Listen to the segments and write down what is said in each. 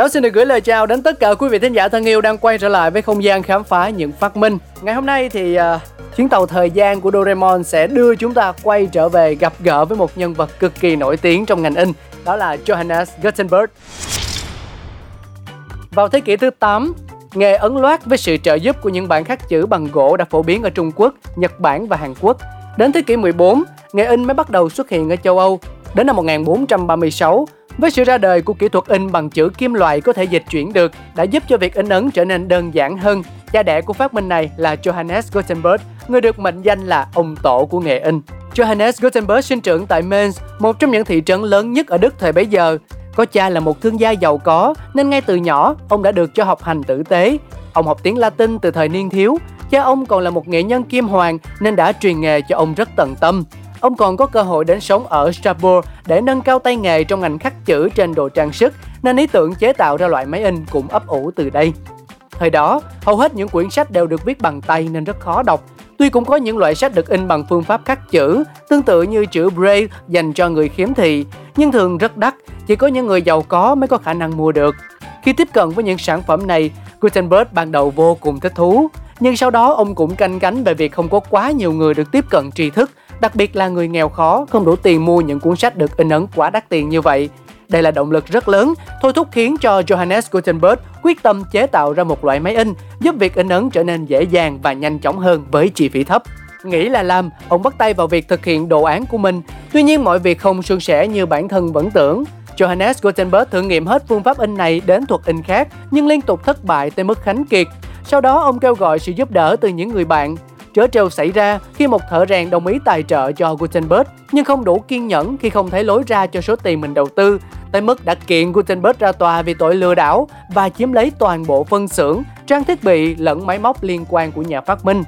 Cáo xin được gửi lời chào đến tất cả quý vị thính giả thân yêu đang quay trở lại với không gian khám phá những phát minh. Ngày hôm nay thì uh, chuyến tàu thời gian của Doraemon sẽ đưa chúng ta quay trở về gặp gỡ với một nhân vật cực kỳ nổi tiếng trong ngành in, đó là Johannes Gutenberg. Vào thế kỷ thứ 8, nghề ấn loát với sự trợ giúp của những bản khắc chữ bằng gỗ đã phổ biến ở Trung Quốc, Nhật Bản và Hàn Quốc. Đến thế kỷ 14, nghề in mới bắt đầu xuất hiện ở châu Âu. Đến năm 1436, với sự ra đời của kỹ thuật in bằng chữ kim loại có thể dịch chuyển được đã giúp cho việc in ấn trở nên đơn giản hơn. Cha đẻ của phát minh này là Johannes Gutenberg, người được mệnh danh là ông tổ của nghề in. Johannes Gutenberg sinh trưởng tại Mainz, một trong những thị trấn lớn nhất ở Đức thời bấy giờ. Có cha là một thương gia giàu có nên ngay từ nhỏ ông đã được cho học hành tử tế. Ông học tiếng Latin từ thời niên thiếu. Cha ông còn là một nghệ nhân kim hoàng nên đã truyền nghề cho ông rất tận tâm. Ông còn có cơ hội đến sống ở Strasbourg để nâng cao tay nghề trong ngành khắc chữ trên đồ trang sức, nên ý tưởng chế tạo ra loại máy in cũng ấp ủ từ đây. Thời đó, hầu hết những quyển sách đều được viết bằng tay nên rất khó đọc. Tuy cũng có những loại sách được in bằng phương pháp khắc chữ, tương tự như chữ Braille dành cho người khiếm thị, nhưng thường rất đắt, chỉ có những người giàu có mới có khả năng mua được. Khi tiếp cận với những sản phẩm này, Gutenberg ban đầu vô cùng thích thú, nhưng sau đó ông cũng canh cánh về việc không có quá nhiều người được tiếp cận tri thức đặc biệt là người nghèo khó không đủ tiền mua những cuốn sách được in ấn quá đắt tiền như vậy. Đây là động lực rất lớn, thôi thúc khiến cho Johannes Gutenberg quyết tâm chế tạo ra một loại máy in giúp việc in ấn trở nên dễ dàng và nhanh chóng hơn với chi phí thấp. Nghĩ là làm, ông bắt tay vào việc thực hiện đồ án của mình. Tuy nhiên mọi việc không suôn sẻ như bản thân vẫn tưởng. Johannes Gutenberg thử nghiệm hết phương pháp in này đến thuật in khác nhưng liên tục thất bại tới mức khánh kiệt. Sau đó ông kêu gọi sự giúp đỡ từ những người bạn Trớ trêu xảy ra khi một thợ rèn đồng ý tài trợ cho Gutenberg nhưng không đủ kiên nhẫn khi không thấy lối ra cho số tiền mình đầu tư, tới mức đã kiện Gutenberg ra tòa vì tội lừa đảo và chiếm lấy toàn bộ phân xưởng, trang thiết bị lẫn máy móc liên quan của nhà phát minh.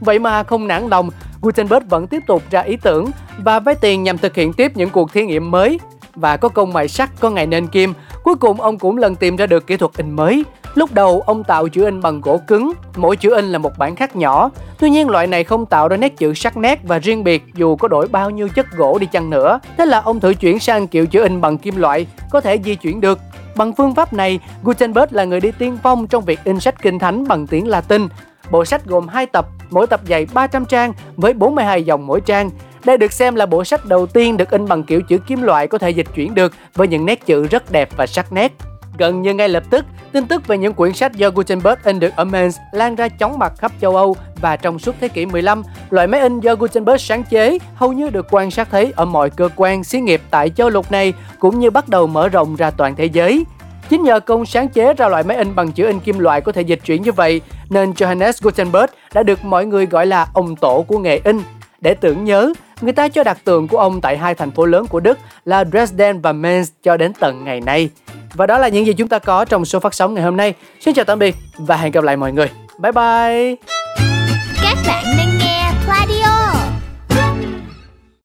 Vậy mà không nản lòng, Gutenberg vẫn tiếp tục ra ý tưởng và vay tiền nhằm thực hiện tiếp những cuộc thí nghiệm mới. Và có công mài sắt, có ngày nên kim, cuối cùng ông cũng lần tìm ra được kỹ thuật in mới. Lúc đầu ông tạo chữ in bằng gỗ cứng, mỗi chữ in là một bản khắc nhỏ. Tuy nhiên loại này không tạo ra nét chữ sắc nét và riêng biệt dù có đổi bao nhiêu chất gỗ đi chăng nữa. Thế là ông thử chuyển sang kiểu chữ in bằng kim loại, có thể di chuyển được. Bằng phương pháp này, Gutenberg là người đi tiên phong trong việc in sách kinh thánh bằng tiếng Latin. Bộ sách gồm 2 tập, mỗi tập dày 300 trang với 42 dòng mỗi trang. Đây được xem là bộ sách đầu tiên được in bằng kiểu chữ kim loại có thể dịch chuyển được với những nét chữ rất đẹp và sắc nét. Gần như ngay lập tức, tin tức về những quyển sách do Gutenberg in được ở Mainz lan ra chóng mặt khắp châu Âu và trong suốt thế kỷ 15, loại máy in do Gutenberg sáng chế hầu như được quan sát thấy ở mọi cơ quan xí nghiệp tại châu lục này cũng như bắt đầu mở rộng ra toàn thế giới. Chính nhờ công sáng chế ra loại máy in bằng chữ in kim loại có thể dịch chuyển như vậy, nên Johannes Gutenberg đã được mọi người gọi là ông tổ của nghề in. Để tưởng nhớ, người ta cho đặt tượng của ông tại hai thành phố lớn của Đức là Dresden và Mainz cho đến tận ngày nay. Và đó là những gì chúng ta có trong số phát sóng ngày hôm nay. Xin chào tạm biệt và hẹn gặp lại mọi người. Bye bye!